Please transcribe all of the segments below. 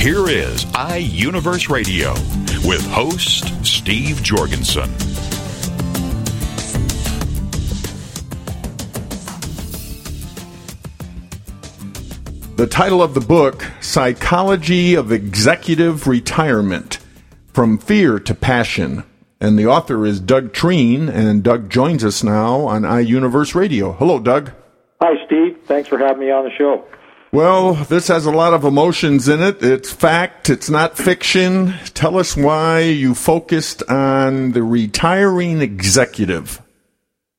Here is iUniverse Radio with host Steve Jorgensen. The title of the book, Psychology of Executive Retirement From Fear to Passion. And the author is Doug Treen, and Doug joins us now on iUniverse Radio. Hello, Doug. Hi, Steve. Thanks for having me on the show. Well, this has a lot of emotions in it. It's fact, it's not fiction. Tell us why you focused on the retiring executive.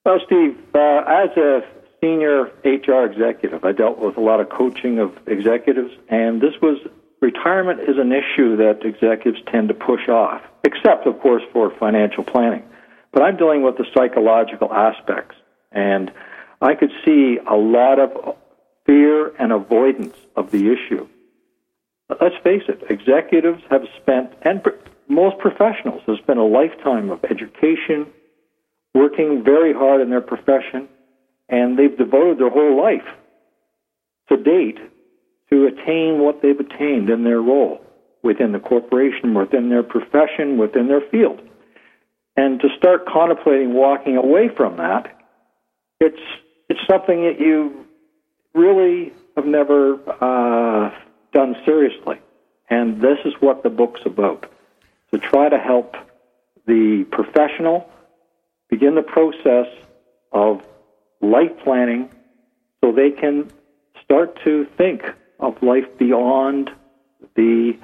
Well, Steve, uh, as a senior HR executive, I dealt with a lot of coaching of executives, and this was retirement is an issue that executives tend to push off, except, of course, for financial planning. But I'm dealing with the psychological aspects, and I could see a lot of fear and avoidance of the issue. Let's face it, executives have spent, and most professionals have spent a lifetime of education, working very hard in their profession, and they've devoted their whole life to date to attain what they've attained in their role within the corporation, within their profession, within their field. And to start contemplating walking away from that, it's it's something that you really have never uh, done seriously. And this is what the book's about to try to help the professional begin the process of life planning so they can start to think of life beyond the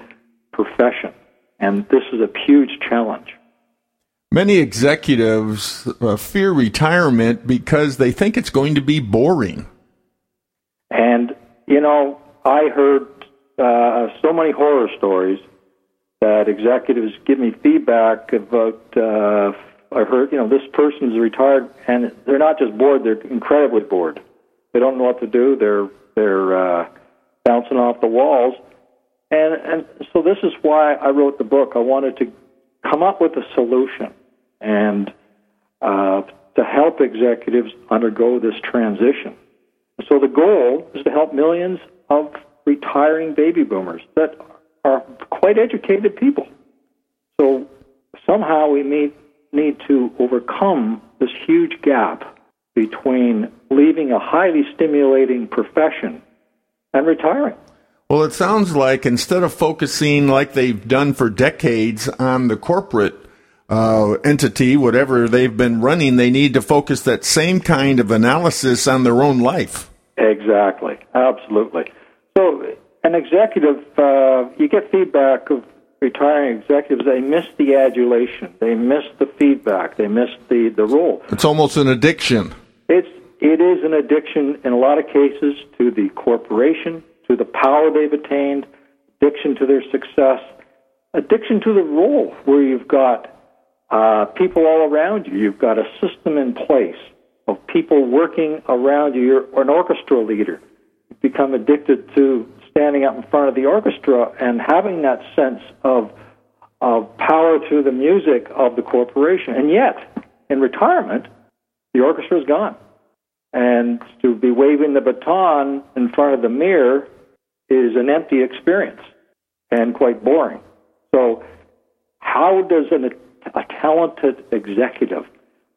profession. And this is a huge challenge. Many executives uh, fear retirement because they think it's going to be boring. And, you know, I heard uh, so many horror stories that executives give me feedback about. Uh, I heard, you know, this person's retired, and they're not just bored; they're incredibly bored. They don't know what to do. They're they're uh, bouncing off the walls, and and so this is why I wrote the book. I wanted to come up with a solution and uh, to help executives undergo this transition. So the goal is to help millions of retiring baby boomers that are quite educated people. So somehow we need, need to overcome this huge gap between leaving a highly stimulating profession and retiring. Well, it sounds like instead of focusing like they've done for decades on the corporate uh, entity, whatever they've been running, they need to focus that same kind of analysis on their own life. Exactly, absolutely. So, an executive, uh, you get feedback of retiring executives. They miss the adulation, they miss the feedback, they miss the the role. It's almost an addiction. It's it is an addiction in a lot of cases to the corporation, to the power they've attained, addiction to their success, addiction to the role where you've got uh, people all around you. You've got a system in place of people working around you. You're an orchestra leader. You become addicted to standing up in front of the orchestra and having that sense of of power through the music of the corporation. And yet, in retirement, the orchestra is gone. And to be waving the baton in front of the mirror is an empty experience and quite boring. So, how does an a talented executive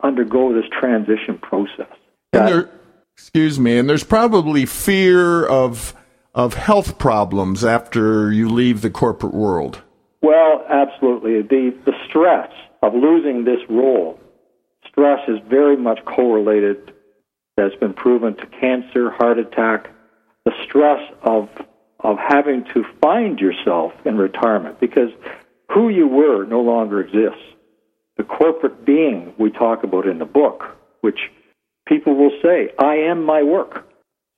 undergo this transition process. And there, excuse me, and there's probably fear of of health problems after you leave the corporate world. Well, absolutely. The the stress of losing this role, stress is very much correlated. That's been proven to cancer, heart attack. The stress of of having to find yourself in retirement because who you were no longer exists the corporate being we talk about in the book, which people will say, I am my work.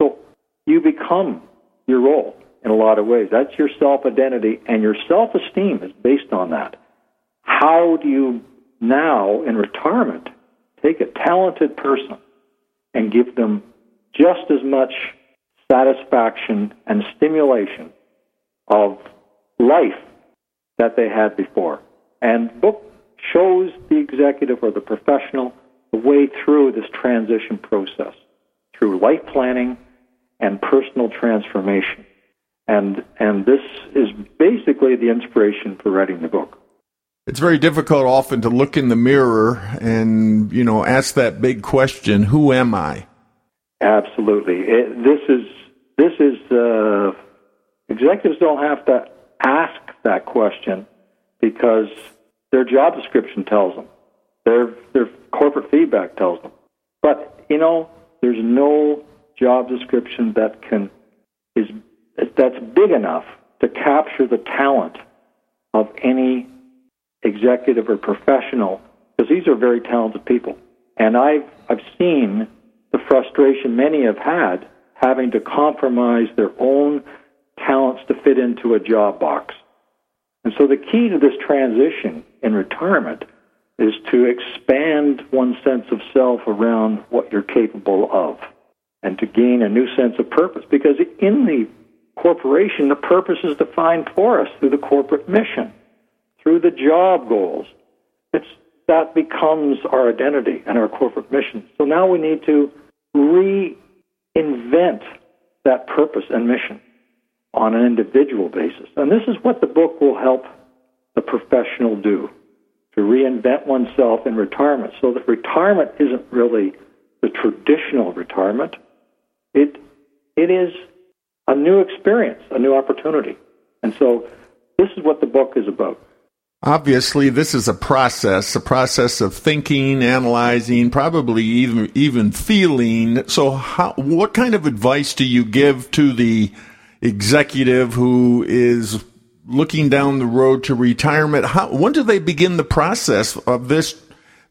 So you become your role. in a lot of ways. That's your self identity, and your self esteem is based on that. How do you now, in retirement, take a talented person and give them just as much satisfaction and stimulation of life that they had before? And book shows the executive or the professional the way through this transition process through life planning and personal transformation. And, and this is basically the inspiration for writing the book. It's very difficult often to look in the mirror and, you know, ask that big question, who am I? Absolutely. It, this is, this is, uh, executives don't have to ask that question because their job description tells them. Their, their corporate feedback tells them. But, you know, there's no job description that can is that's big enough to capture the talent of any executive or professional because these are very talented people. And I've I've seen the frustration many have had having to compromise their own talents to fit into a job box. And so the key to this transition in retirement is to expand one's sense of self around what you're capable of and to gain a new sense of purpose. Because in the corporation, the purpose is defined for us through the corporate mission, through the job goals. It's, that becomes our identity and our corporate mission. So now we need to reinvent that purpose and mission on an individual basis. And this is what the book will help the professional do to reinvent oneself in retirement so that retirement isn't really the traditional retirement. It, it is a new experience, a new opportunity. And so this is what the book is about. Obviously, this is a process, a process of thinking, analyzing, probably even even feeling. So, how, what kind of advice do you give to the executive who is looking down the road to retirement, how, when do they begin the process of this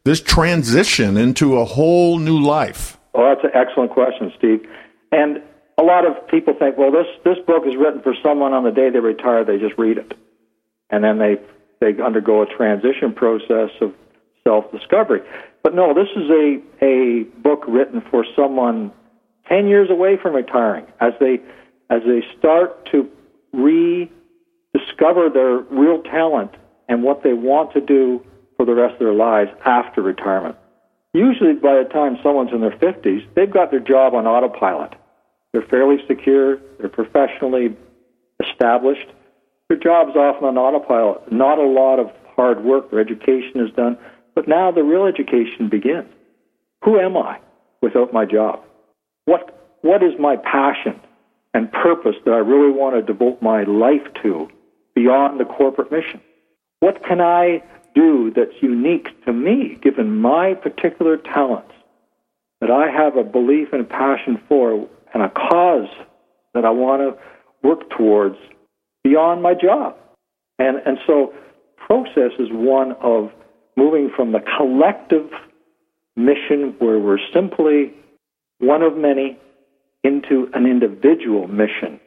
this transition into a whole new life? Well, that's an excellent question, Steve. And a lot of people think, well, this this book is written for someone on the day they retire. They just read it, and then they they undergo a transition process of self discovery. But no, this is a a book written for someone ten years away from retiring, as they as they start to re discover their real talent and what they want to do for the rest of their lives after retirement. Usually, by the time someone's in their 50s, they've got their job on autopilot. They're fairly secure, they're professionally established. Their job's often on autopilot. Not a lot of hard work or education is done, but now the real education begins. Who am I without my job? What, what is my passion and purpose that I really want to devote my life to beyond the corporate mission? What can I do that's unique to me, given my particular talents, that I have a belief and a passion for, and a cause that I want to work towards beyond my job? And, and so, process is one of moving from the collective mission where we're simply one of many into an individual mission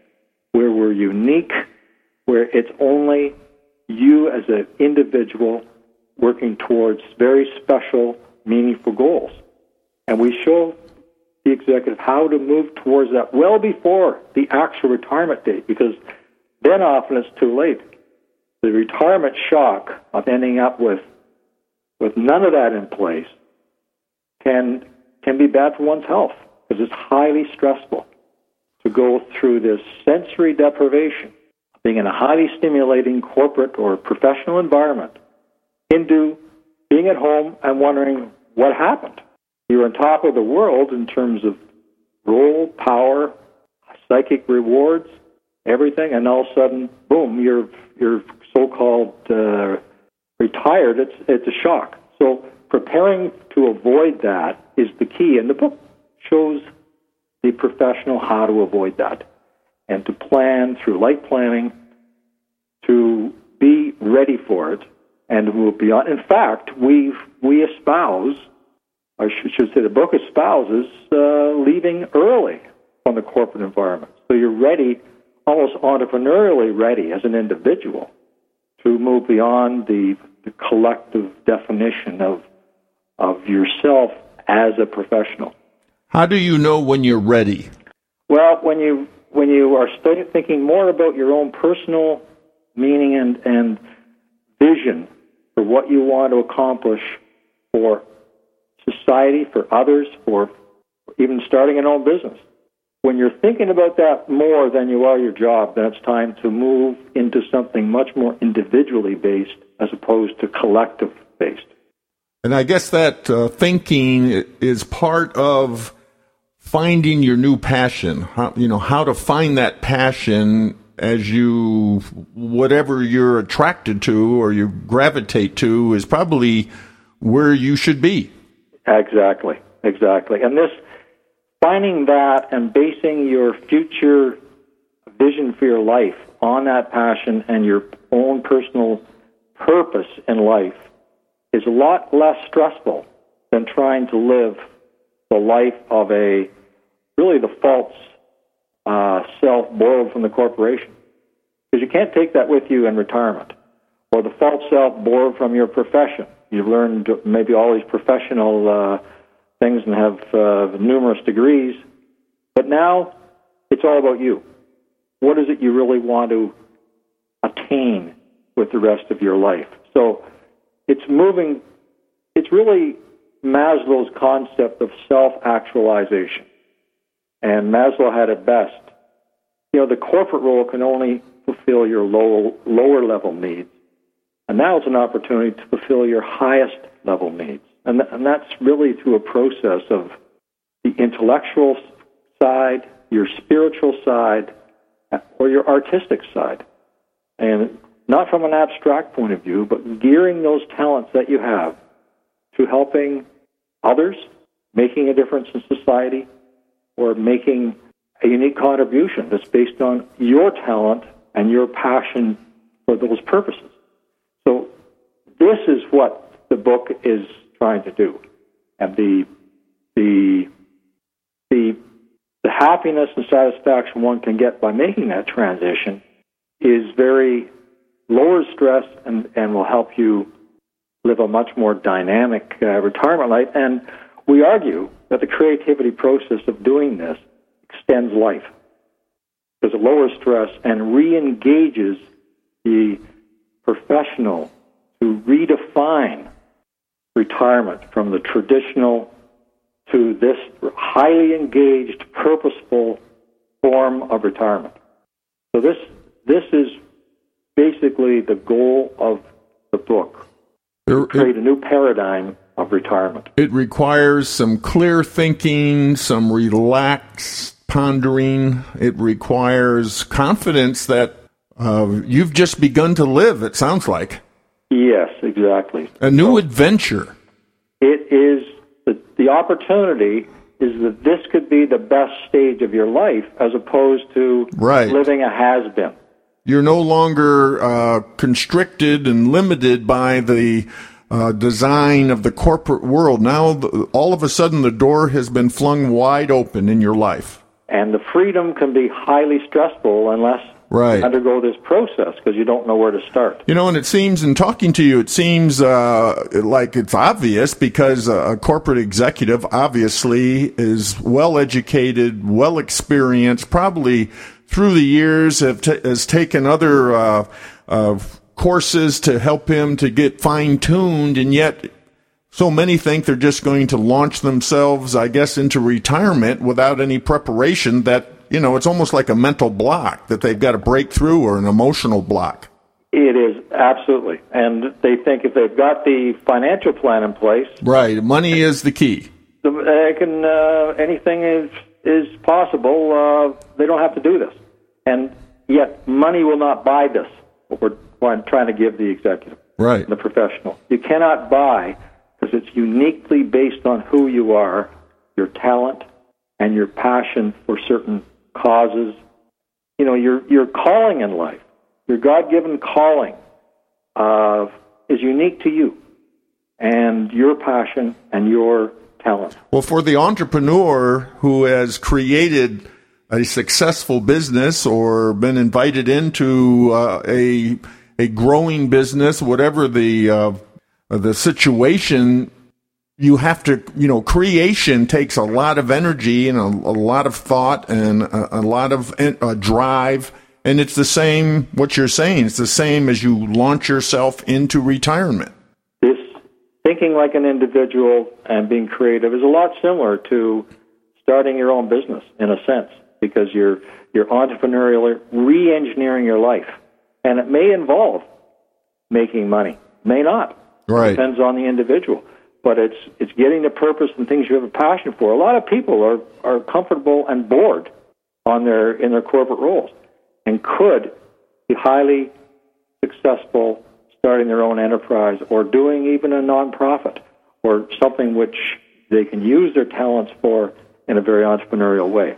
where we're unique where it's only you as an individual working towards very special, meaningful goals. And we show the executive how to move towards that well before the actual retirement date, because then often it's too late. The retirement shock of ending up with with none of that in place can can be bad for one's health because it's highly stressful to go through this sensory deprivation being in a highly stimulating corporate or professional environment into being at home and wondering what happened. You're on top of the world in terms of role, power, psychic rewards, everything, and all of a sudden, boom, you're you're so-called uh, retired. It's it's a shock. So preparing to avoid that is the key, and the book shows the professional how to avoid that and to plan through life planning to be ready for it and move beyond. In fact, we we espouse, I should say, the book espouses uh, leaving early from the corporate environment, so you're ready almost entrepreneurially ready as an individual to move beyond the, the collective definition of of yourself as a professional. How do you know when you're ready? Well, when you when you are studying, thinking more about your own personal meaning and, and vision for what you want to accomplish for society, for others, for even starting an own business. When you're thinking about that more than you are your job, then it's time to move into something much more individually based as opposed to collective based. And I guess that uh, thinking is part of finding your new passion. How, you know how to find that passion as you whatever you're attracted to or you gravitate to is probably where you should be. Exactly, exactly. And this finding that and basing your future vision for your life on that passion and your own personal purpose in life is a lot less stressful than trying to live the life of a really the false uh, self borrowed from the corporation. Because you can't take that with you in retirement. Or the false self borrowed from your profession. You've learned maybe all these professional uh, things and have uh, numerous degrees, but now it's all about you. What is it you really want to attain with the rest of your life? So it's moving, it's really Maslow's concept of self actualization. And Maslow had it best. You know, the corporate role can only fulfill your low, lower level needs. And now it's an opportunity to fulfill your highest level needs. And, th- and that's really through a process of the intellectual side, your spiritual side, or your artistic side. And not from an abstract point of view, but gearing those talents that you have to helping others, making a difference in society, or making a unique contribution that's based on your talent and your passion for those purposes. So this is what the book is trying to do. And the the the the happiness and satisfaction one can get by making that transition is very lowers stress and, and will help you live a much more dynamic uh, retirement life. And we argue that the creativity process of doing this extends life because it lowers stress and re engages the professional to redefine retirement from the traditional to this highly engaged, purposeful form of retirement. So this this is basically the goal of the book. To create a new paradigm of retirement. It requires some clear thinking, some relaxed pondering. It requires confidence that uh, you've just begun to live, it sounds like. Yes, exactly. A new so adventure. It is the, the opportunity is that this could be the best stage of your life as opposed to right. living a has been. You're no longer uh, constricted and limited by the uh, design of the corporate world. Now, all of a sudden, the door has been flung wide open in your life. And the freedom can be highly stressful unless right. undergo this process because you don't know where to start. You know, and it seems in talking to you, it seems uh, like it's obvious because a corporate executive obviously is well educated, well experienced, probably through the years have t- has taken other uh, uh, courses to help him to get fine tuned, and yet so many think they're just going to launch themselves, I guess, into retirement without any preparation. That you know, it's almost like a mental block that they've got to break through, or an emotional block. It is absolutely, and they think if they've got the financial plan in place, right, money is the key. They can uh, anything is is possible. Uh, they don't have to do this. And yet, money will not buy this, what we're, what I'm trying to give the executive, right. the professional. You cannot buy because it's uniquely based on who you are, your talent, and your passion for certain causes. You know, your, your calling in life, your God given calling, uh, is unique to you and your passion and your talent. Well, for the entrepreneur who has created a successful business or been invited into uh, a a growing business, whatever the uh, the situation, you have to, you know, creation takes a lot of energy and a, a lot of thought and a, a lot of uh, drive. And it's the same, what you're saying, it's the same as you launch yourself into retirement. This thinking like an individual and being creative is a lot similar to starting your own business in a sense because you're, you're entrepreneurial, re engineering your life. And it may involve making money, may not. Right. Depends on the individual. But it's it's getting the purpose and things you have a passion for. A lot of people are, are comfortable and bored on their in their corporate roles and could be highly successful starting their own enterprise or doing even a nonprofit or something which they can use their talents for in a very entrepreneurial way.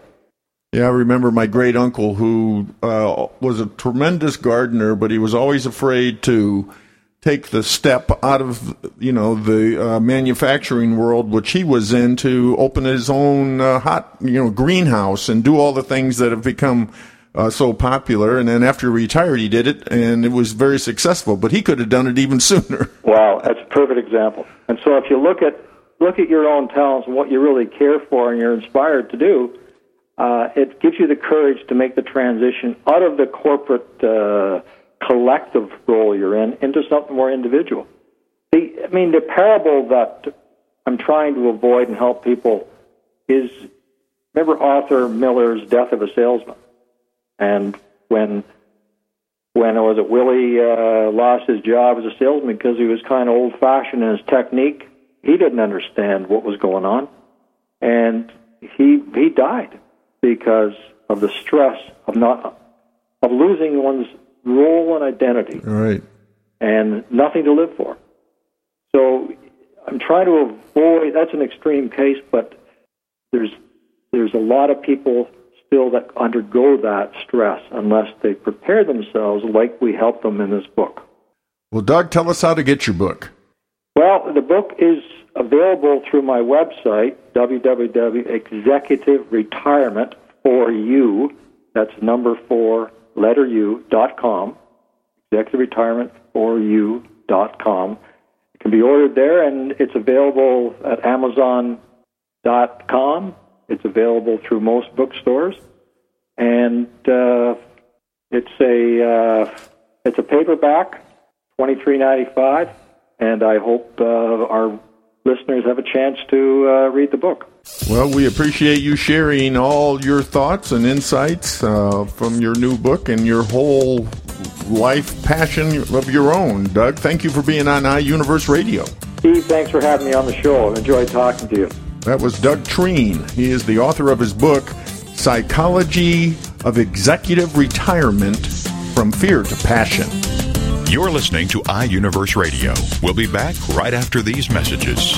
Yeah, I remember my great uncle who uh, was a tremendous gardener, but he was always afraid to take the step out of you know the uh, manufacturing world, which he was in, to open his own uh, hot you know greenhouse and do all the things that have become uh, so popular. And then after he retired, he did it, and it was very successful. But he could have done it even sooner. Wow, that's a perfect example. And so, if you look at look at your own talents and what you really care for, and you're inspired to do uh, it gives you the courage to make the transition out of the corporate uh, collective role you're in into something more individual. The, I mean, the parable that I'm trying to avoid and help people is remember Arthur Miller's Death of a Salesman, and when when was it Willie uh, lost his job as a salesman because he was kind of old fashioned in his technique. He didn't understand what was going on, and he he died because of the stress of not of losing one's role and identity, right, and nothing to live for. So I'm trying to avoid. That's an extreme case, but there's there's a lot of people still that undergo that stress unless they prepare themselves like we help them in this book. Well, Doug, tell us how to get your book. Well, the book is available through my website, www.executiveretirement for you. That's number four, letter U, dot com. Executive Retirement for you dot com. It can be ordered there, and it's available at Amazon dot com. It's available through most bookstores, and uh, it's a uh, it's a paperback, twenty three ninety five, and I hope uh, our listeners have a chance to uh, read the book. Well, we appreciate you sharing all your thoughts and insights uh, from your new book and your whole life passion of your own. Doug, thank you for being on iUniverse Radio. Steve, thanks for having me on the show. I've enjoyed talking to you. That was Doug Treen. He is the author of his book, Psychology of Executive Retirement From Fear to Passion. You're listening to iUniverse Radio. We'll be back right after these messages.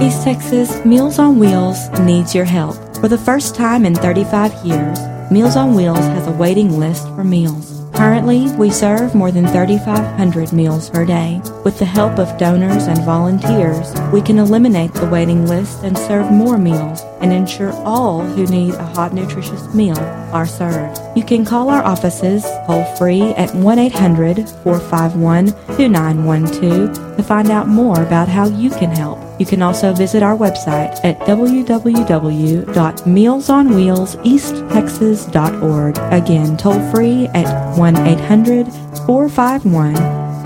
East Texas Meals on Wheels needs your help. For the first time in 35 years, Meals on Wheels has a waiting list for meals. Currently, we serve more than 3,500 meals per day. With the help of donors and volunteers, we can eliminate the waiting list and serve more meals and ensure all who need a hot, nutritious meal are served. You can call our offices toll free at 1 800 451 2912 to find out more about how you can help. You can also visit our website at www.mealsonwheelseasttexas.org. Again, toll free at 1 800 451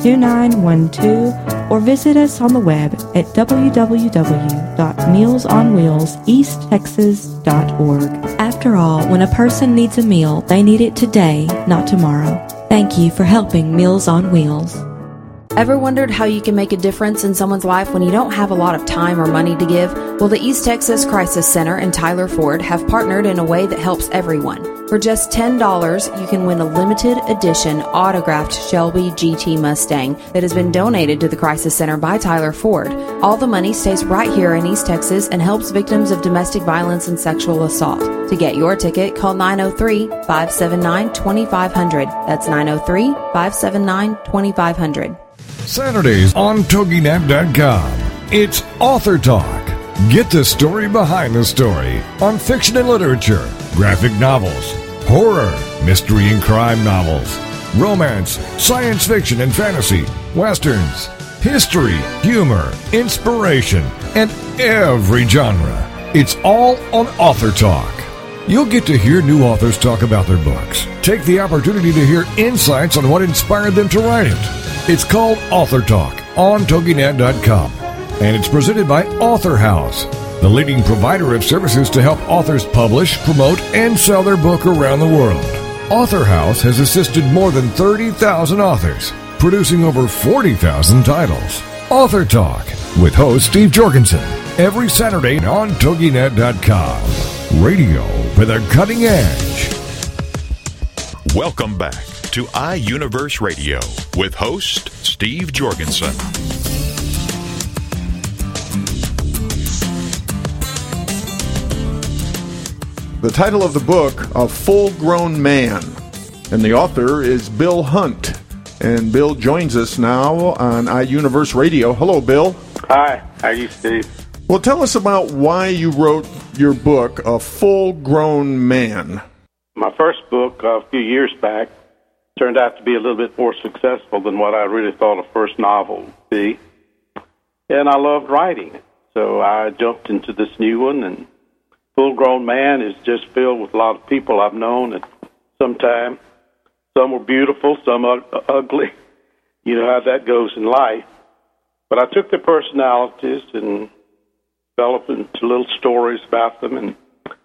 2912 or visit us on the web at www.mealsonwheelseasttexas.org. After all, when a person needs a meal, they need it today, not tomorrow. Thank you for helping Meals on Wheels. Ever wondered how you can make a difference in someone's life when you don't have a lot of time or money to give? Well, the East Texas Crisis Center and Tyler Ford have partnered in a way that helps everyone. For just $10, you can win a limited edition autographed Shelby GT Mustang that has been donated to the Crisis Center by Tyler Ford. All the money stays right here in East Texas and helps victims of domestic violence and sexual assault. To get your ticket, call 903 579 2500. That's 903 579 2500. Saturdays on TogiNet.com. It's Author Talk Get the story behind the story on fiction and literature, graphic novels, horror, mystery and crime novels, romance, science fiction and fantasy, westerns, history, humor, inspiration, and every genre. It's all on Author Talk. You'll get to hear new authors talk about their books. Take the opportunity to hear insights on what inspired them to write it. It's called Author Talk on TogiNet.com, and it's presented by Author House, the leading provider of services to help authors publish, promote, and sell their book around the world. Author House has assisted more than 30,000 authors producing over 40,000 titles. Author Talk with host Steve Jorgensen every Saturday on TogiNet.com. Radio for the cutting edge. Welcome back to iUniverse Radio with host Steve Jorgensen. The title of the book, A Full Grown Man, and the author is Bill Hunt. And Bill joins us now on iUniverse Radio. Hello, Bill. Hi, how are you, Steve? Well, tell us about why you wrote your book, A Full Grown Man. My first book uh, a few years back turned out to be a little bit more successful than what I really thought a first novel would be. And I loved writing it. So I jumped into this new one, and Full Grown Man is just filled with a lot of people I've known at some time. Some were beautiful, some are ugly. You know how that goes in life. But I took their personalities and developed into little stories about them, and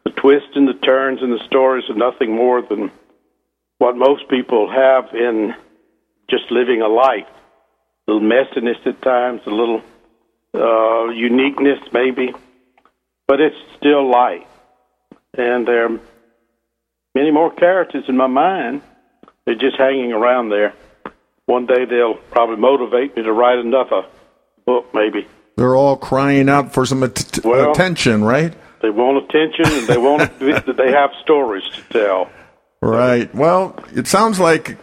the twists and the turns in the stories are nothing more than what most people have in just living a life. A little messiness at times, a little uh, uniqueness maybe, but it's still life. And there are many more characters in my mind. They're just hanging around there. One day they'll probably motivate me to write another book, maybe. They're all crying out for some att- Well- attention, right? They want attention and they want they have stories to tell. Right. Well, it sounds like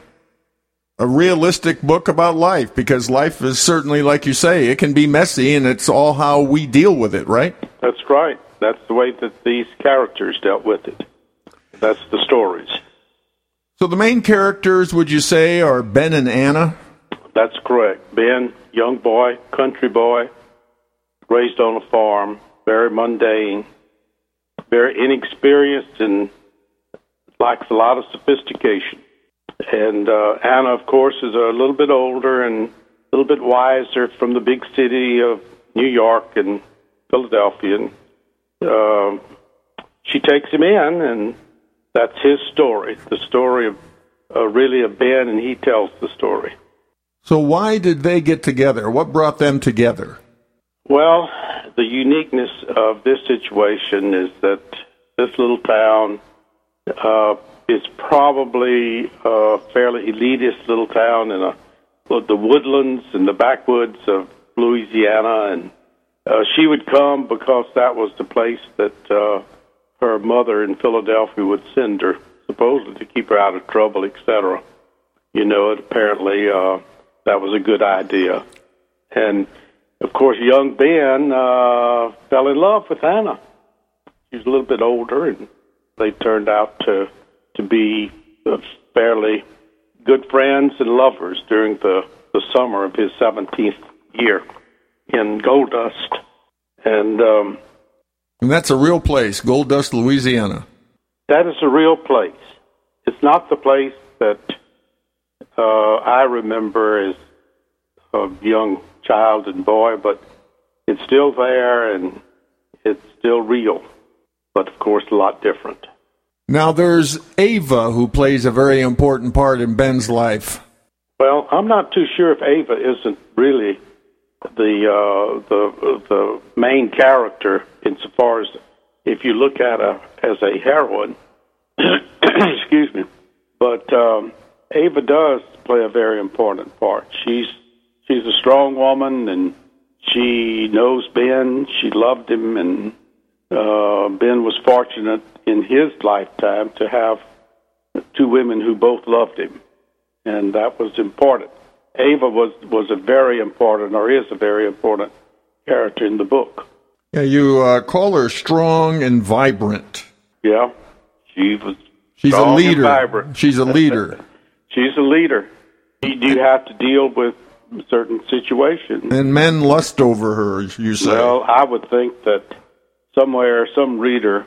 a realistic book about life because life is certainly, like you say, it can be messy and it's all how we deal with it, right? That's right. That's the way that these characters dealt with it. That's the stories. So the main characters, would you say, are Ben and Anna? That's correct. Ben, young boy, country boy, raised on a farm, very mundane, very inexperienced, and lacks a lot of sophistication. And uh, Anna, of course, is a little bit older and a little bit wiser from the big city of New York and Philadelphia. And uh, she takes him in, and that's his story. The story of uh, really of Ben, and he tells the story. So why did they get together? What brought them together? Well, the uniqueness of this situation is that this little town uh, is probably a fairly elitist little town in a, the woodlands and the backwoods of Louisiana, and uh, she would come because that was the place that uh, her mother in Philadelphia would send her, supposedly to keep her out of trouble, etc. You know, it apparently uh, that was a good idea, and of course, young Ben uh, fell in love with Anna. She was a little bit older, and they turned out to to be uh, fairly good friends and lovers during the the summer of his seventeenth year in Gold Dust, and um, And that's a real place, Gold Dust, Louisiana. that is a real place. It's not the place that uh, I remember as a young child and boy, but it's still there and it's still real, but of course a lot different. Now there's Ava who plays a very important part in Ben's life. Well, I'm not too sure if Ava isn't really the uh, the the main character insofar as if you look at her as a heroine. excuse me, but um, Ava does play a very important part. She's she's a strong woman and she knows Ben. She loved him, and uh, Ben was fortunate in his lifetime to have two women who both loved him, and that was important. Ava was was a very important, or is a very important character in the book. Yeah, you uh, call her strong and vibrant. Yeah, she was. She's a leader. vibrant. She's a leader. She's a leader. You do have to deal with certain situations. and men lust over her, you say. Well, I would think that somewhere, some reader,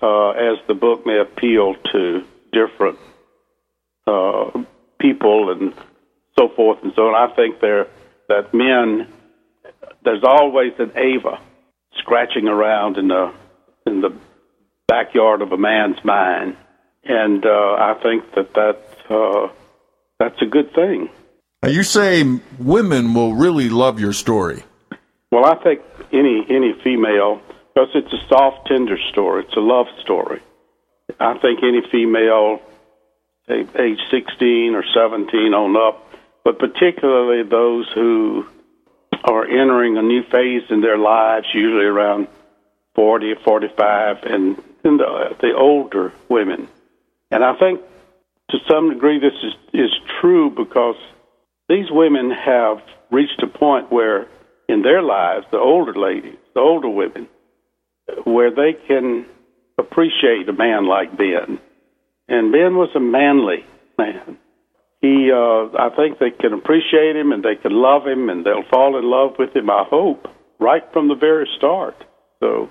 uh, as the book may appeal to different uh, people and so forth and so on, I think there that men, there's always an Ava scratching around in the in the backyard of a man's mind, and uh, I think that that uh, that's a good thing. Now, you say women will really love your story. Well, I think any any female, because it's a soft, tender story. It's a love story. I think any female, age 16 or 17 on up, but particularly those who are entering a new phase in their lives, usually around 40 or 45, and, and the, the older women. And I think to some degree this is, is true because these women have reached a point where in their lives, the older ladies, the older women, where they can appreciate a man like Ben. And Ben was a manly man. He, uh, I think they can appreciate him and they can love him and they'll fall in love with him, I hope, right from the very start. So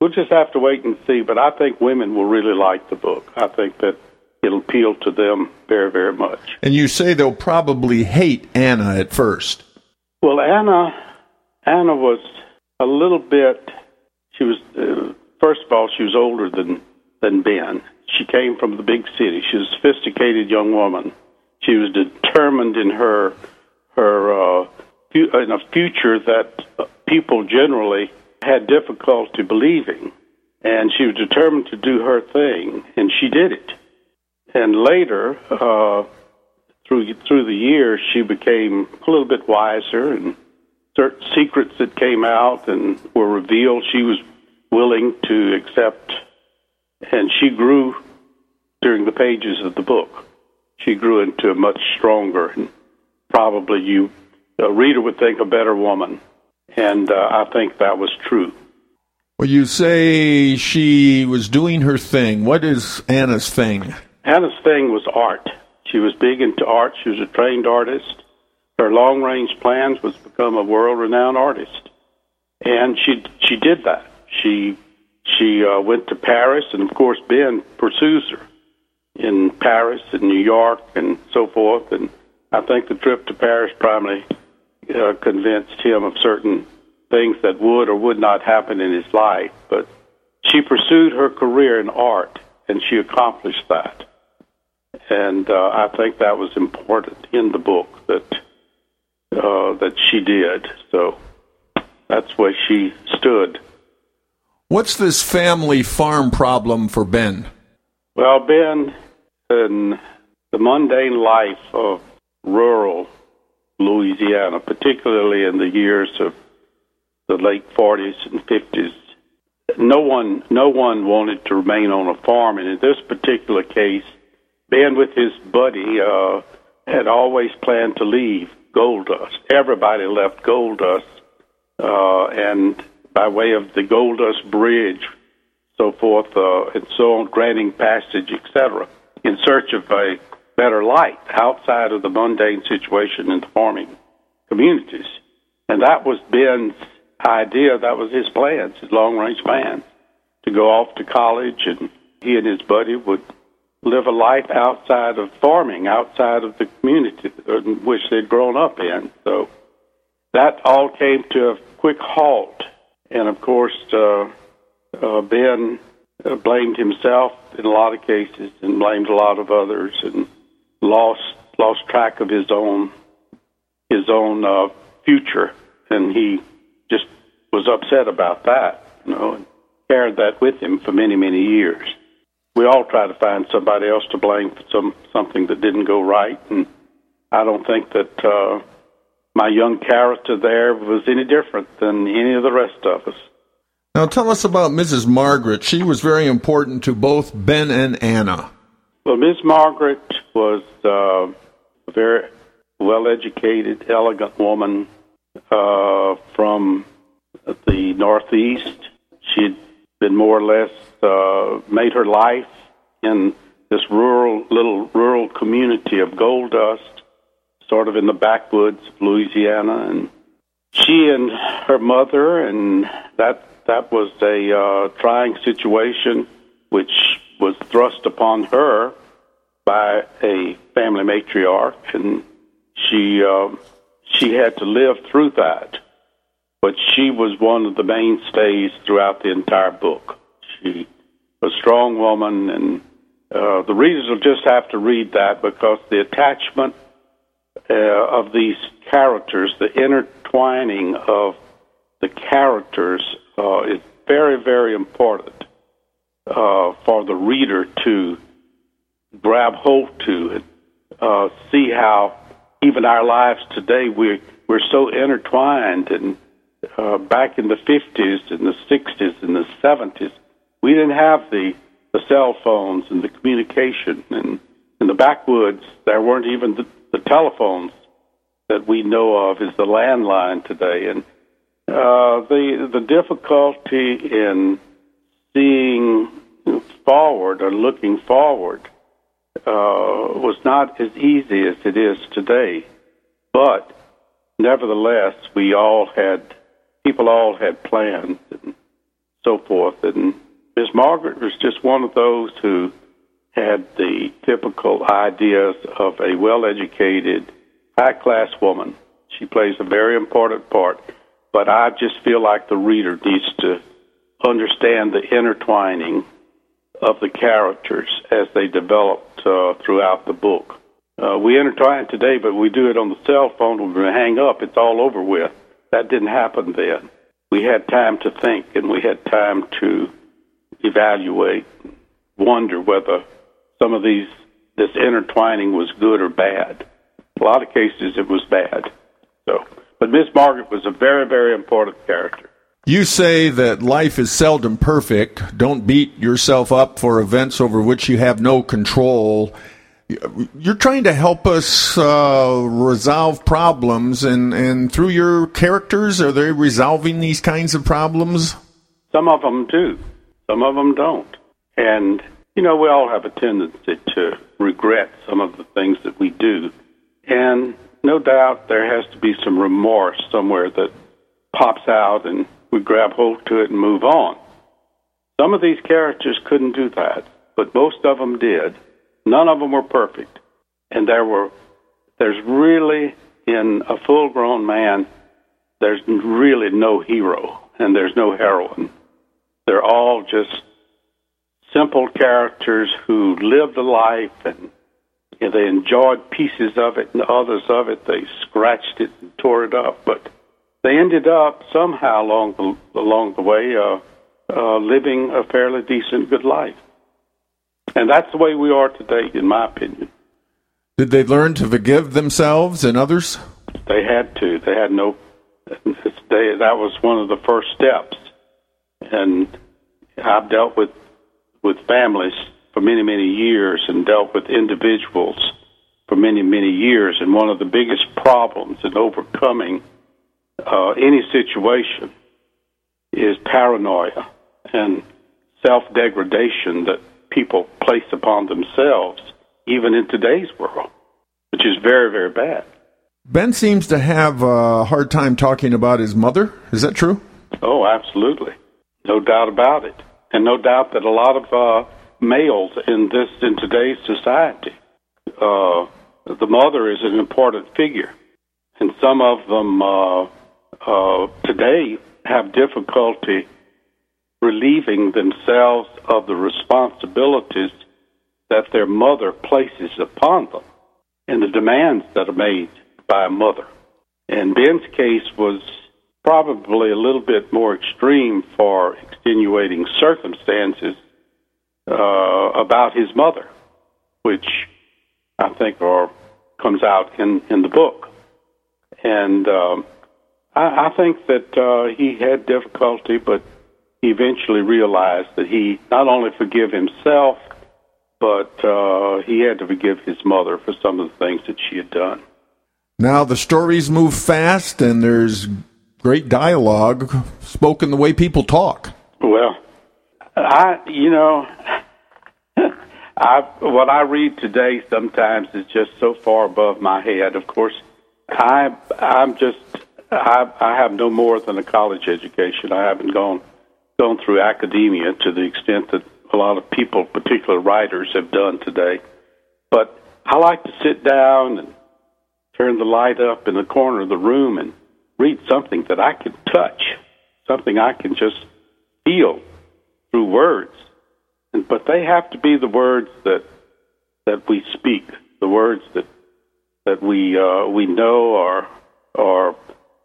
we'll just have to wait and see. But I think women will really like the book. I think that it'll appeal to them very, very much. And you say they'll probably hate Anna at first. Well, Anna, Anna was a little bit. She was uh, first of all, she was older than than Ben. She came from the big city. She was a sophisticated young woman. She was determined in her her uh, in a future that people generally had difficulty believing, and she was determined to do her thing, and she did it. And later, uh, through through the years, she became a little bit wiser, and certain secrets that came out and were revealed, she was willing to accept, and she grew during the pages of the book. She grew into a much stronger and probably you a reader would think a better woman, and uh, I think that was true. Well, you say she was doing her thing. What is Anna's thing? Anna's thing was art. She was big into art. She was a trained artist. Her long range plans was to become a world renowned artist, and she she did that. She she uh, went to Paris, and of course Ben pursues her in Paris and New York and so forth. And I think the trip to Paris probably uh, convinced him of certain things that would or would not happen in his life. But she pursued her career in art, and she accomplished that. And uh, I think that was important in the book that uh, that she did. So that's where she stood. What's this family farm problem for Ben? Well, Ben, in the mundane life of rural Louisiana, particularly in the years of the late 40s and 50s, no one, no one wanted to remain on a farm. And in this particular case, Ben, with his buddy, uh, had always planned to leave Gold Dust. Everybody left Gold Dust, uh, and by way of the Gold Dust Bridge, so forth, uh, and so on, granting passage, etc., in search of a better life outside of the mundane situation in the farming communities. And that was Ben's idea. That was his plans, his long range plans, to go off to college, and he and his buddy would live a life outside of farming, outside of the community in which they'd grown up in. So that all came to a quick halt. And of course, uh, uh, Ben uh, blamed himself in a lot of cases and blamed a lot of others and lost lost track of his own his own uh, future, and he just was upset about that, you know, and carried that with him for many many years. We all try to find somebody else to blame for some something that didn't go right, and I don't think that uh, my young character there was any different than any of the rest of us. Now tell us about Mrs. Margaret. She was very important to both Ben and Anna. Well, Miss Margaret was uh, a very well educated, elegant woman uh, from the Northeast. She'd been more or less uh, made her life in this rural little rural community of gold dust, sort of in the backwoods of Louisiana, and she and her mother, and that that was a uh, trying situation, which was thrust upon her by a family matriarch, and she uh, she had to live through that. But she was one of the mainstays throughout the entire book. She was a strong woman, and uh, the readers will just have to read that because the attachment uh, of these characters, the intertwining of the characters, uh, is very, very important uh, for the reader to grab hold to and uh, see how even our lives today we're we're so intertwined and uh, back in the 50s and the 60s and the 70s we didn't have the the cell phones and the communication and in the backwoods there weren't even the, the telephones that we know of is the landline today and uh, the the difficulty in seeing forward or looking forward uh, was not as easy as it is today. But nevertheless, we all had people all had plans and so forth. And Miss Margaret was just one of those who had the typical ideas of a well-educated, high-class woman. She plays a very important part. But I just feel like the reader needs to understand the intertwining of the characters as they developed uh, throughout the book. Uh, we intertwine today, but we do it on the cell phone. We hang up, it's all over with. That didn't happen then. We had time to think, and we had time to evaluate, wonder whether some of these this intertwining was good or bad. A lot of cases, it was bad. So, but Miss Margaret was a very, very important character. You say that life is seldom perfect. Don't beat yourself up for events over which you have no control. You're trying to help us uh, resolve problems, and, and through your characters, are they resolving these kinds of problems? Some of them do, some of them don't. And, you know, we all have a tendency to regret some of the things that we do. And no doubt there has to be some remorse somewhere that pops out and we grab hold to it and move on. Some of these characters couldn't do that, but most of them did. None of them were perfect. And there were, there's really, in a full grown man, there's really no hero and there's no heroine. They're all just simple characters who lived a life and you know, they enjoyed pieces of it and others of it they scratched it and tore it up. But they ended up somehow along the, along the way uh, uh, living a fairly decent, good life. And that's the way we are today, in my opinion. Did they learn to forgive themselves and others? They had to. They had no. They, that was one of the first steps. And I've dealt with with families for many, many years, and dealt with individuals for many, many years. And one of the biggest problems in overcoming uh, any situation is paranoia and self degradation that people place upon themselves, even in today's world, which is very, very bad. Ben seems to have a hard time talking about his mother. Is that true? Oh, absolutely. No doubt about it. And no doubt that a lot of uh, males in this in today's society, uh, the mother is an important figure, and some of them uh, uh, today have difficulty relieving themselves of the responsibilities that their mother places upon them and the demands that are made by a mother. And Ben's case was probably a little bit more extreme for extenuating circumstances uh, about his mother, which I think are, comes out in, in the book. And um, I, I think that uh, he had difficulty, but he eventually realized that he not only forgive himself, but uh, he had to forgive his mother for some of the things that she had done. Now the stories move fast, and there's great dialogue spoken the way people talk. Well, I, you know, I what I read today sometimes is just so far above my head. Of course, I I'm just I I have no more than a college education. I haven't gone gone through academia to the extent that a lot of people, particular writers, have done today. But I like to sit down and turn the light up in the corner of the room and read something that I can touch, something I can just feel through words. But they have to be the words that that we speak, the words that that we uh, we know are are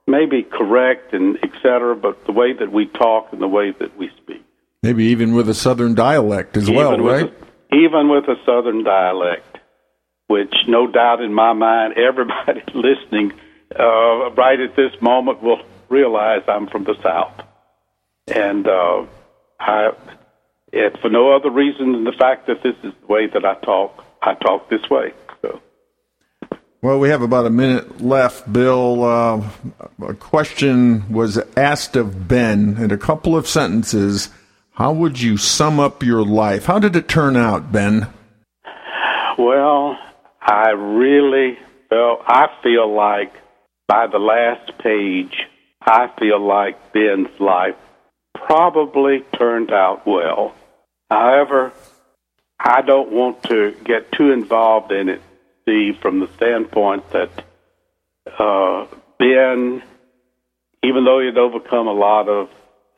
maybe correct and etc. But the way that we talk and the way that we speak, maybe even with a southern dialect as even well, right? A, even with a southern dialect, which no doubt in my mind, everybody listening uh, right at this moment will realize I'm from the South, and uh, I if for no other reason than the fact that this is the way that I talk, I talk this way. So. Well, we have about a minute left, Bill. Uh, a question was asked of Ben in a couple of sentences. How would you sum up your life? How did it turn out, Ben? Well, I really felt, I feel like by the last page, I feel like Ben's life probably turned out well. However, I don't want to get too involved in it, Steve, from the standpoint that uh, Ben, even though he had overcome a lot of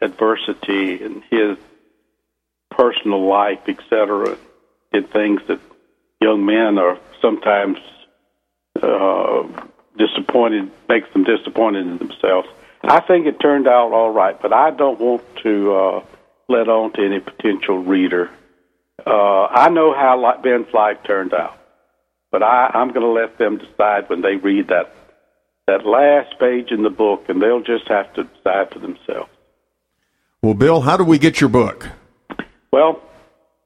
adversity in his personal life, etc., did things that young men are sometimes uh, disappointed, makes them disappointed in themselves. I think it turned out all right, but I don't want to. Uh, let on to any potential reader. Uh, I know how Ben's life turned out, but I, I'm going to let them decide when they read that that last page in the book, and they'll just have to decide for themselves. Well, Bill, how do we get your book? Well,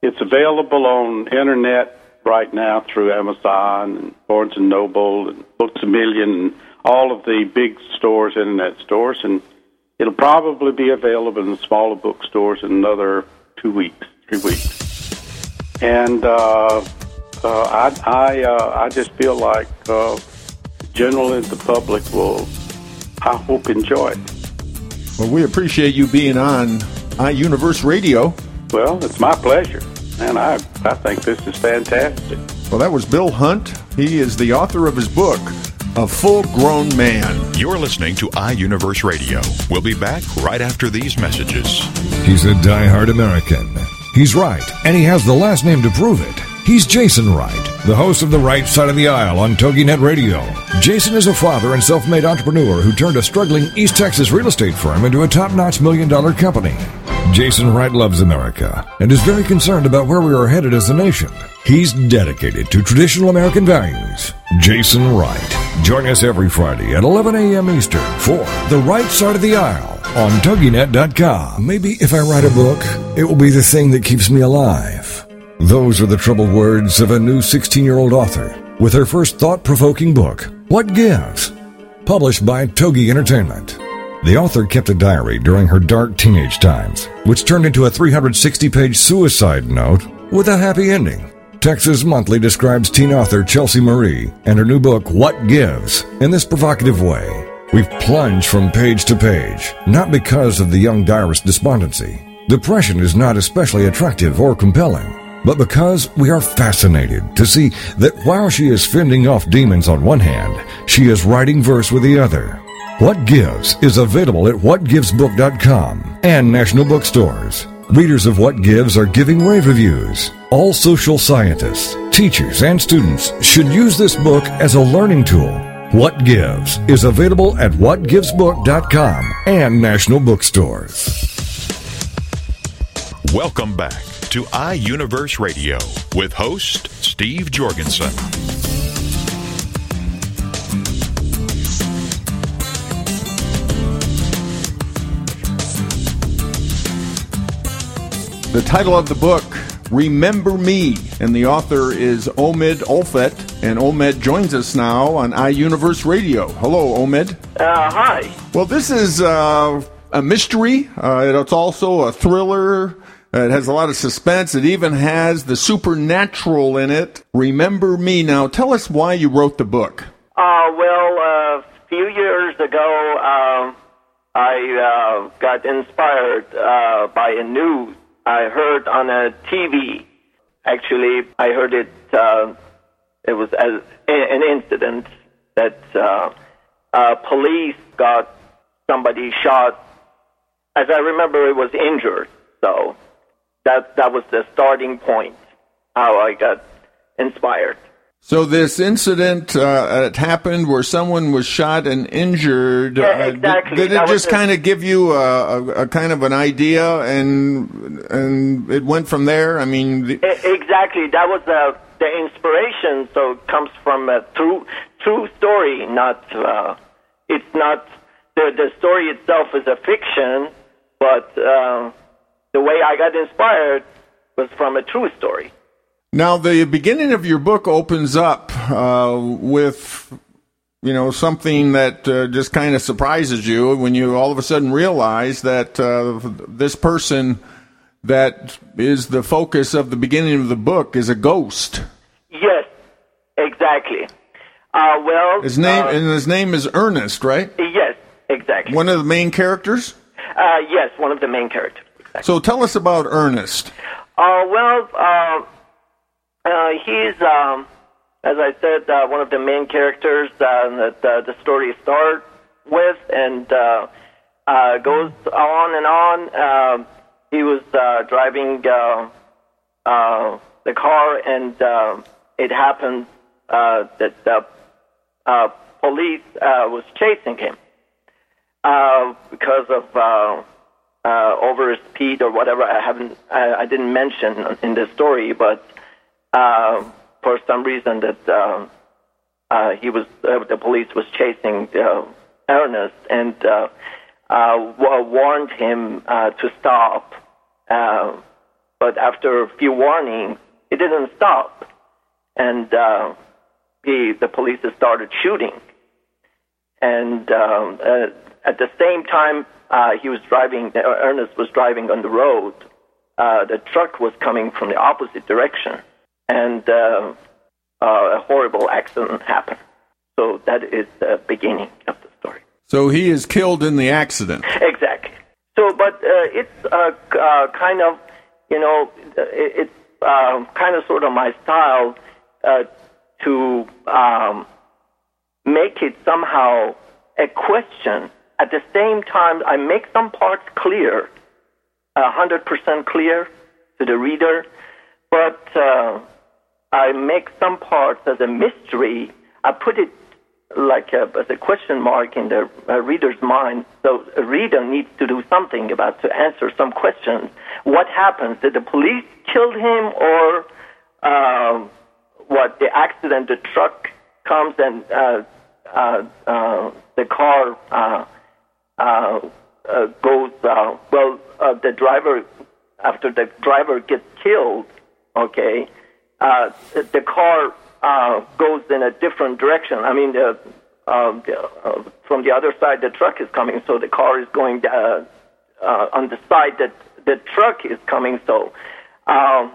it's available on internet right now through Amazon and Barnes and Noble and Books a Million and all of the big stores, internet stores, and It'll probably be available in the smaller bookstores in another two weeks, three weeks. And uh, uh, I, I, uh, I just feel like uh, generally the public will, I hope, enjoy it. Well, we appreciate you being on iUniverse Radio. Well, it's my pleasure, and I, I think this is fantastic. Well, that was Bill Hunt. He is the author of his book, a full grown man. You're listening to iUniverse Radio. We'll be back right after these messages. He's a die-hard American. He's right, and he has the last name to prove it. He's Jason Wright, the host of The Right Side of the Aisle on TogiNet Radio. Jason is a father and self made entrepreneur who turned a struggling East Texas real estate firm into a top notch million dollar company. Jason Wright loves America and is very concerned about where we are headed as a nation. He's dedicated to traditional American values. Jason Wright. Join us every Friday at 11 a.m. Eastern for The Right Side of the Aisle on TogiNet.com. Maybe if I write a book, it will be the thing that keeps me alive. Those are the troubled words of a new 16 year old author with her first thought provoking book, What Gives? Published by Togi Entertainment. The author kept a diary during her dark teenage times, which turned into a 360 page suicide note with a happy ending. Texas Monthly describes teen author Chelsea Marie and her new book, What Gives, in this provocative way. We've plunged from page to page, not because of the young diarist's despondency. Depression is not especially attractive or compelling, but because we are fascinated to see that while she is fending off demons on one hand, she is writing verse with the other. What Gives is available at whatgivesbook.com and national bookstores. Readers of What Gives are giving rave reviews. All social scientists, teachers, and students should use this book as a learning tool. What Gives is available at whatgivesbook.com and national bookstores. Welcome back to iUniverse Radio with host Steve Jorgensen. The title of the book, Remember Me. And the author is Omid Olfet. And Omid joins us now on iUniverse Radio. Hello, Omid. Uh, hi. Well, this is uh, a mystery. Uh, it's also a thriller. Uh, it has a lot of suspense. It even has the supernatural in it. Remember Me. Now, tell us why you wrote the book. Uh, well, a few years ago, um, I uh, got inspired uh, by a news I heard on a TV. Actually, I heard it. Uh, it was as an incident that uh, uh, police got somebody shot. As I remember, it was injured. So that that was the starting point. How I got inspired. So this incident uh, it happened where someone was shot and injured. Yeah, uh, did, did it just kind of give you a, a, a kind of an idea, and and it went from there? I mean, the, Exactly. That was the the inspiration. So it comes from a true true story. Not uh, it's not the the story itself is a fiction, but uh, the way I got inspired was from a true story. now the beginning of your book opens up uh, with you know something that uh, just kind of surprises you when you all of a sudden realize that uh, this person that is the focus of the beginning of the book is a ghost. Yes, exactly. Uh, well, His name uh, and his name is Ernest, right? yes, exactly. One of the main characters. Uh, yes, one of the main characters. So tell us about Ernest. Uh, well, uh, uh, he's, um, as I said, uh, one of the main characters uh, that uh, the story starts with, and uh, uh, goes on and on. Uh, he was uh, driving uh, uh, the car, and it happened uh, that the uh, police uh, was chasing him uh, because of uh, over speed or whatever. I haven't, I, I didn't mention in the story, but uh, for some reason that uh, uh, he was, uh, the police was chasing uh, Ernest and uh, uh, warned him uh, to stop. Uh, but after a few warnings, he didn't stop, and uh, he, the police started shooting and um, uh, at the same time uh, he was driving, uh, Ernest was driving on the road. Uh, the truck was coming from the opposite direction, and uh, uh, a horrible accident happened. So that is the beginning of the story. So he is killed in the accident. Exactly. So, but uh, it's uh, uh, kind of, you know, it's uh, kind of sort of my style uh, to um, make it somehow a question. At the same time, I make some parts clear, a hundred percent clear to the reader, but uh, I make some parts as a mystery. I put it like a, as a question mark in the uh, reader's mind. So a reader needs to do something about to answer some questions. What happens? Did the police kill him, or uh, what? The accident, the truck comes and uh, uh, uh, the car uh, uh, uh, goes. Uh, well, uh, the driver, after the driver gets killed, okay, uh, the, car uh, goes in a different direction. I mean, the, um, the, uh, from the other side, the truck is coming, so the car is going uh, uh, on the side that the truck is coming. So, um,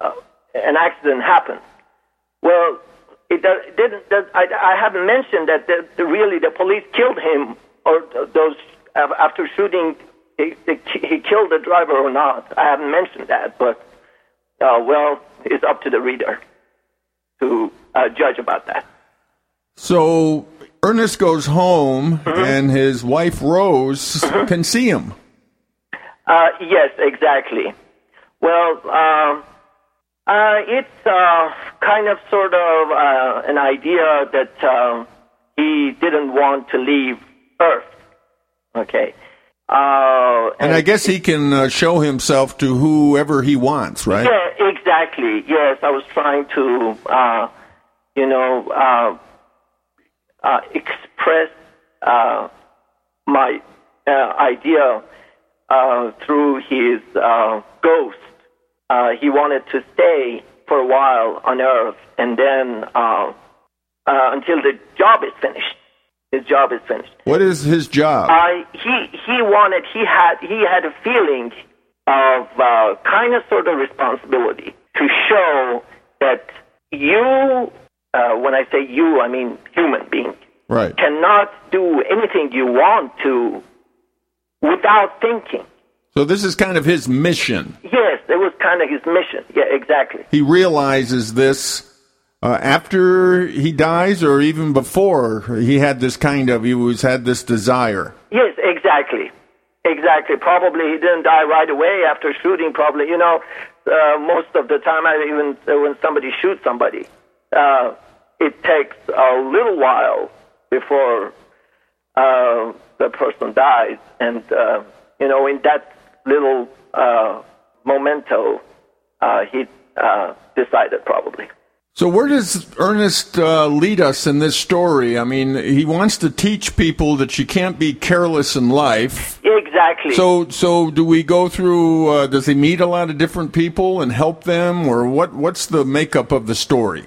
uh, an accident happens. Well, it does, didn't. Does, I, I haven't mentioned that the, the, really the police killed him, or those after shooting, he, he, he killed the driver or not. I haven't mentioned that, but uh, well, it's up to the reader to uh, judge about that. So Ernest goes home, and his wife Rose can see him. Uh, yes, exactly. Well, um, uh, it's uh, kind of sort of uh, an idea that uh, he didn't want to leave Earth. Okay. Uh, And I guess he can uh, show himself to whoever he wants, right? Yeah, exactly. Yes, I was trying to, uh, you know, uh, uh, express uh, my uh, idea uh, through his uh, ghost. Uh, he wanted to stay for a while on Earth, and then uh, uh, until the job is finished. His job is finished. What is his job? Uh, he he wanted he had he had a feeling of uh, kind of sort of responsibility to show that you, uh, when I say you, I mean human being, right. cannot do anything you want to without thinking. So this is kind of his mission. Yes, it was kind of his mission. Yeah, exactly. He realizes this uh, after he dies, or even before he had this kind of he was had this desire. Yes, exactly, exactly. Probably he didn't die right away after shooting. Probably, you know, uh, most of the time, I even uh, when somebody shoots somebody, uh, it takes a little while before uh, the person dies, and uh, you know, in that little uh, memento, uh, he uh, decided probably. So where does Ernest uh, lead us in this story? I mean, he wants to teach people that you can't be careless in life. Exactly. So, so do we go through? Uh, does he meet a lot of different people and help them, or what? What's the makeup of the story?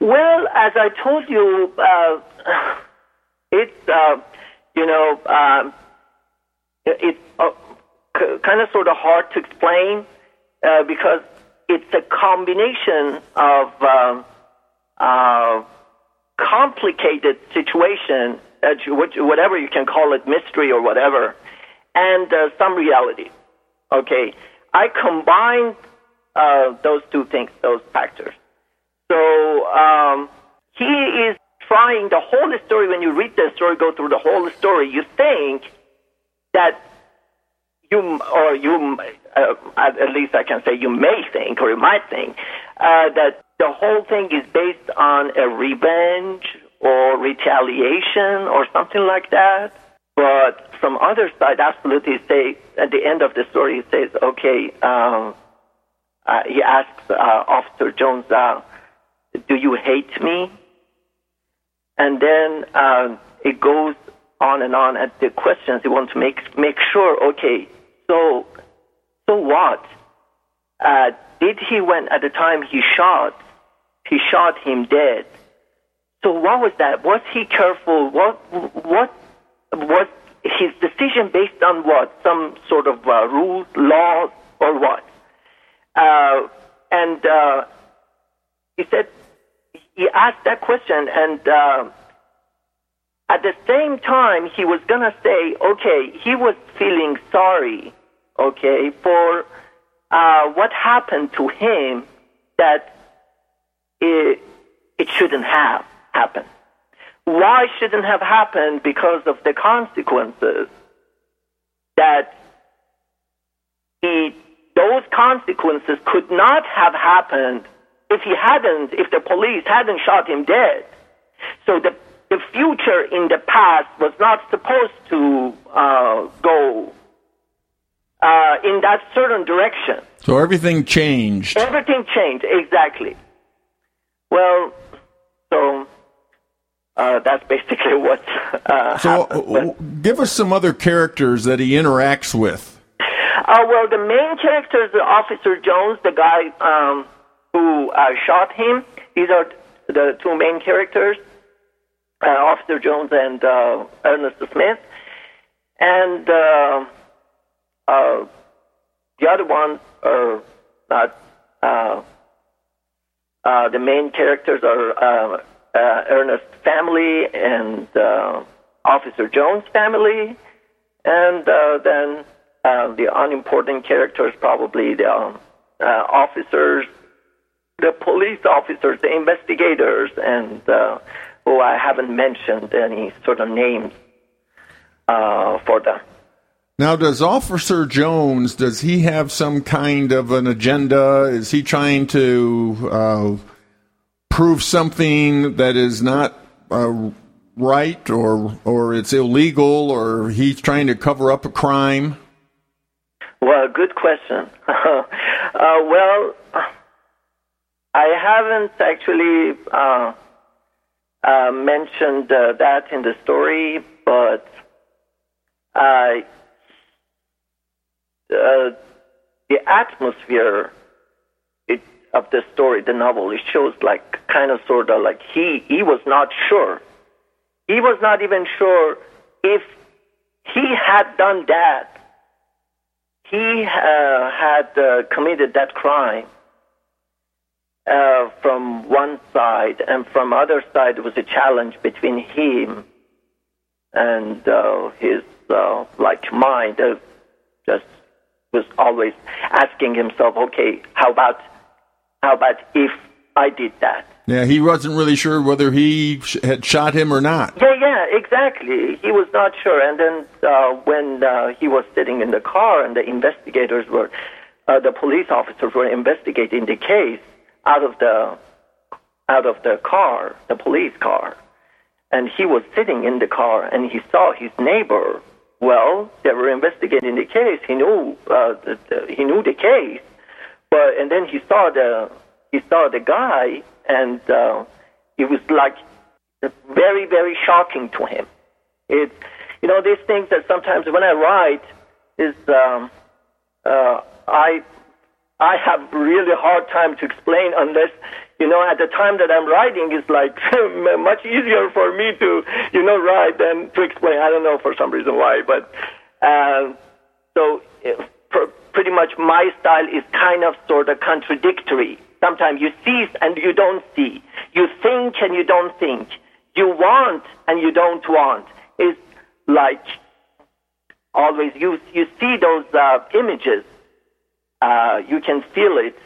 Well, as I told you, uh, it's uh, you know um, it's uh, kind of sort of hard to explain uh, because it's a combination of um, uh, complicated situation, uh, whatever you can call it, mystery or whatever, and uh, some reality. Okay, I combined uh, those two things, those factors. So um, he is trying the whole story. When you read the story, go through the whole story, you think that you or you uh, at least I can say you may think or you might think uh, that the whole thing is based on a revenge or retaliation or something like that. But from other side, absolutely say at the end of the story, he says, okay. Um, uh, he asks uh, Officer Jones, uh, "Do you hate me?" And then uh, it goes on and on at the questions. He wants to make make sure. Okay, so so what? Uh, did he when at the time he shot? He shot him dead. So what was that? Was he careful? What what was his decision based on what? Some sort of uh, rules, laws, or what? Uh, and uh, he said he asked that question, and uh, at the same time he was gonna say, okay, he was feeling sorry, okay, for uh, what happened to him that it, it shouldn't have happened. Why shouldn't have happened? Because of the consequences that he those consequences could not have happened if he hadn't, if the police hadn't shot him dead. So the, the future in the past was not supposed to uh, go uh, in that certain direction. So everything changed. Everything changed, exactly. Well, so uh, that's basically what uh, So happened. uh, give us some other characters that he interacts with. Uh, well, the main character is the Officer Jones, the guy um, who uh, shot him. These are the two main characters, uh, Officer Jones and uh, Ernest Smith. And uh, uh, the other one are not. Uh, uh, the main characters are uh, uh, Ernest's family and uh, Officer Jones' family, and uh, then uh, the unimportant characters, probably the um, uh, officers, the police officers, the investigators, and uh, who I haven't mentioned any sort of names uh, for them. Now, does Officer Jones does he have some kind of an agenda? Is he trying to uh, prove something that is not uh, right, or or it's illegal, or he's trying to cover up a crime? Well, good question. uh, well, I haven't actually uh, mentioned uh, that in the story, but uh, the atmosphere of the story, the novel, it shows like kind of sort of like he he was not sure. He was not even sure if he had done that. He uh, had uh, committed that crime uh, from one side, and from other side was a challenge between him and uh, his uh, like mind. Uh, just was always asking himself, okay, how about how about if I did that? Yeah, he wasn't really sure whether he sh- had shot him or not. Yeah, yeah, exactly. He was not sure. And then uh, when uh, he was sitting in the car and the investigators were, uh, the police officers were investigating the case out of the out of the car, the police car, and he was sitting in the car and he saw his neighbor. Well, they were investigating the case. He knew uh, the, the, he knew the case, but and then he saw the he saw the guy and uh, it was like very very shocking to him. It you know these things that sometimes when I write is um, uh, I I have really hard time to explain unless you know at the time that I'm writing it's like much easier for me to you know write than to explain. I don't know for some reason why, but uh, so pr- pretty much my style is kind of sort of contradictory. Sometimes you see and you don't see. You think and you don't think. You want and you don't want. It's like always you you see those uh, images. Uh, you can feel it.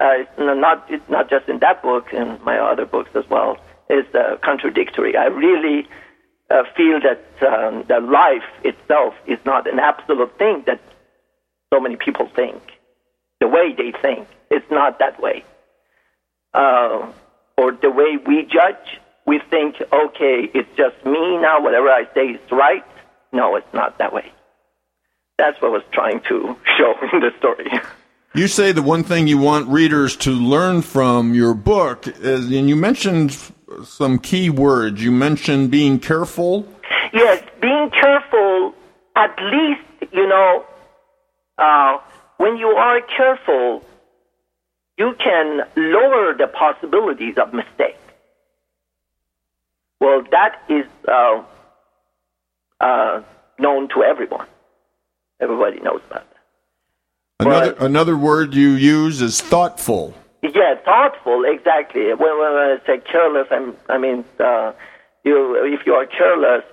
Uh, it's not it's not just in that book, in my other books as well. It's uh, contradictory. I really uh, feel that um, the life itself is not an absolute thing that so many people think. The way they think, it's not that way uh, or the way we judge, we think, okay, it's just me now, whatever I say is right. No, it's not that way. That's what I was trying to show in the story. You say the one thing you want readers to learn from your book is, and you mentioned some key words. You mentioned being careful. Yes, being careful, at least, you know, uh, when you are careful, you can lower the possibilities of mistake. Well, that is uh, uh, known to everyone. Everybody knows about that. Another but, another word you use is thoughtful. Yeah, thoughtful. Exactly. When, when I say careless, I'm, i mean uh, you. If you are careless,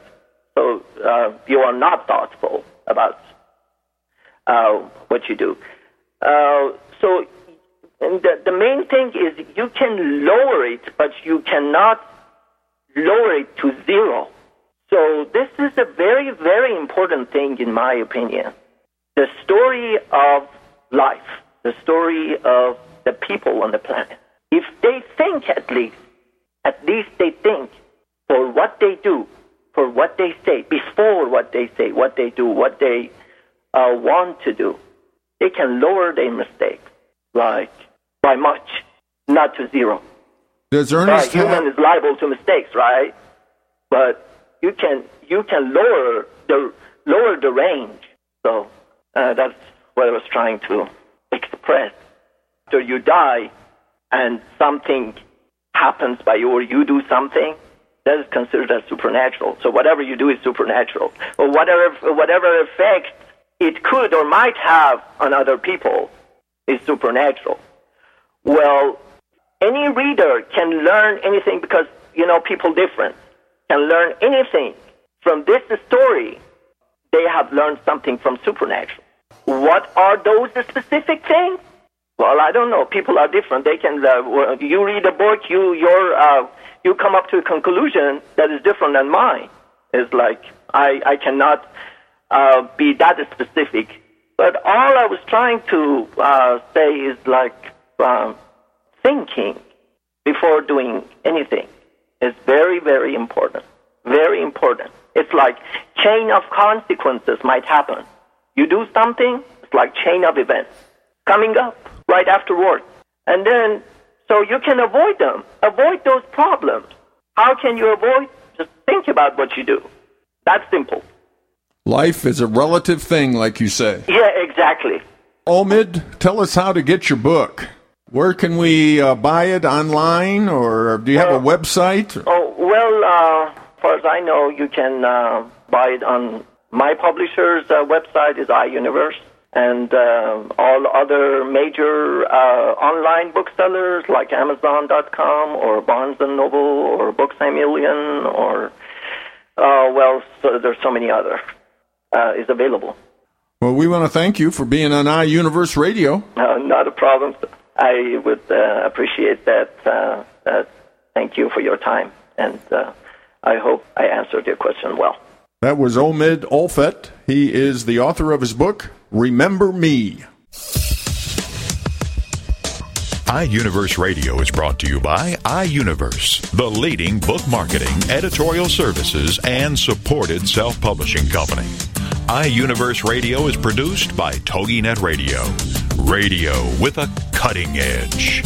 so uh, you are not thoughtful about uh, what you do. Uh, so and the, the main thing is you can lower it, but you cannot lower it to zero. So this is a very, very important thing in my opinion. The story of life, the story of the people on the planet. If they think at least, at least they think for what they do, for what they say, before what they say, what they do, what they uh, want to do, they can lower their mistakes. Like by much, not to zero. Does Ernest right, human is liable to mistakes, right? But you can you can lower the lower the range. So uh, that's what I was trying to express. After you die, and something happens by you, or you do something, that is considered as supernatural. So whatever you do is supernatural, or whatever whatever effect it could or might have on other people is supernatural. Well, any reader can learn anything because, you know, people different can learn anything. From this story, they have learned something from supernatural. What are those specific things? Well, I don't know. People are different. They can. Uh, you read a book, you your uh, you come up to a conclusion that is different than mine. It's like I I cannot uh, be that specific. But all I was trying to uh, say is like um, thinking before doing anything is very, very important. Very important. It's like chain of consequences might happen. You do something, it's like chain of events coming up right afterwards. And then, so you can avoid them. Avoid those problems. How can you avoid? Just think about what you do. That's simple. Life is a relative thing, like you say. Yeah, exactly. Omid, tell us how to get your book. Where can we uh, buy it online, or do you have a website? Oh well, uh, as far as I know, you can uh, buy it on my publisher's uh, website is iUniverse, and uh, all other major uh, online booksellers like Amazon.com or Barnes and Noble or Books a Million or uh, well, so there's so many other uh, is available. Well, we want to thank you for being on iUniverse Radio. Uh, not a problem. I would uh, appreciate that. Thank you for your time, and uh, I hope I answered your question well. That was Omid Olfet. He is the author of his book, Remember Me. iUniverse Radio is brought to you by iUniverse, the leading book marketing, editorial services, and supported self publishing company. iUniverse Radio is produced by TogiNet Radio. Radio with a cutting edge.